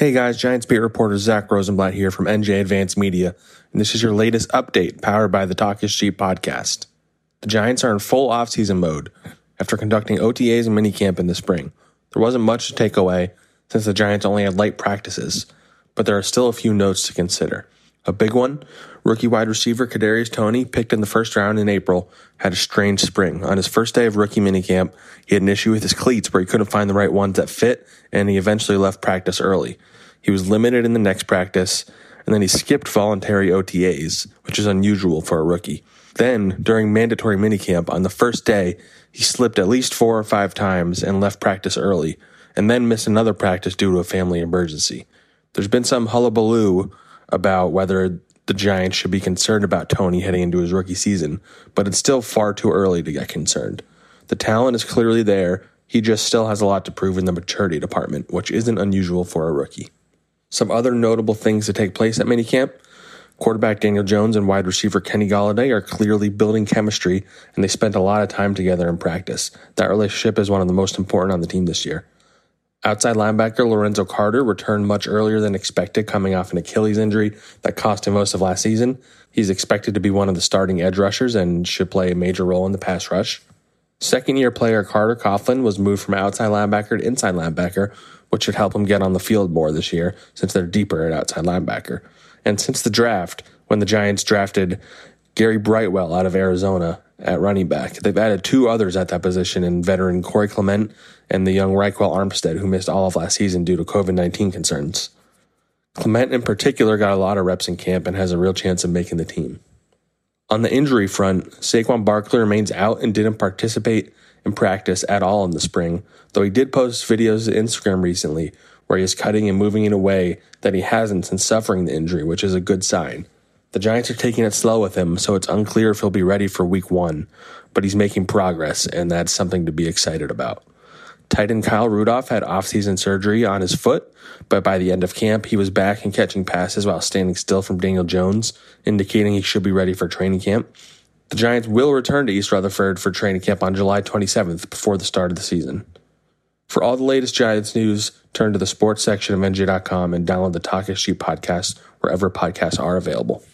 Hey guys, Giants beat reporter Zack Rosenblatt here from NJ Advanced Media, and this is your latest update powered by the Talk is Cheap podcast. The Giants are in full offseason mode after conducting OTAs and minicamp in the spring. There wasn't much to take away since the Giants only had light practices, but there are still a few notes to consider. A big one rookie wide receiver Kadarius Toney, picked in the first round in April, had a strange spring. On his first day of rookie minicamp, he had an issue with his cleats where he couldn't find the right ones that fit, and he eventually left practice early. He was limited in the next practice, and then he skipped voluntary OTAs, which is unusual for a rookie. Then, during mandatory minicamp, on the first day, he slipped at least four or five times and left practice early, and then missed another practice due to a family emergency. There's been some hullabaloo about whether the Giants should be concerned about Toney heading into his rookie season, but it's still far too early to get concerned. The talent is clearly there. He just still has a lot to prove in the maturity department, which isn't unusual for a rookie. Some other notable things to take place at minicamp. Quarterback Daniel Jones and wide receiver Kenny Golladay are clearly building chemistry, and they spent a lot of time together in practice. That relationship is one of the most important on the team this year. Outside linebacker Lorenzo Carter returned much earlier than expected, coming off an Achilles injury that cost him most of last season. He's expected to be one of the starting edge rushers and should play a major role in the pass rush. Second year player Carter Coughlin was moved from outside linebacker to inside linebacker, which should help him get on the field more this year since they're deeper at outside linebacker. And since the draft, when the Giants drafted Gary Brightwell out of Arizona at running back. They've added two others at that position in veteran Corey Clement and the young Ryquell Armstead, who missed all of last season due to COVID 19 concerns. Clement, in particular, got a lot of reps in camp and has a real chance of making the team. On the injury front, Saquon Barkley remains out and didn't participate in practice at all in the spring, though he did post videos to Instagram recently where he is cutting and moving in a way that he hasn't since suffering the injury, which is a good sign. The Giants are taking it slow with him, so it's unclear if he'll be ready for week one, but he's making progress, and that's something to be excited about. Tight end Kyle Rudolph had offseason surgery on his foot, but by the end of camp, he was back and catching passes while standing still from Daniel Jones, indicating he should be ready for training camp. The Giants will return to East Rutherford for training camp on July 27th before the start of the season. For all the latest Giants news, turn to the sports section of NJ.com and download the Talk Cheap podcast wherever podcasts are available.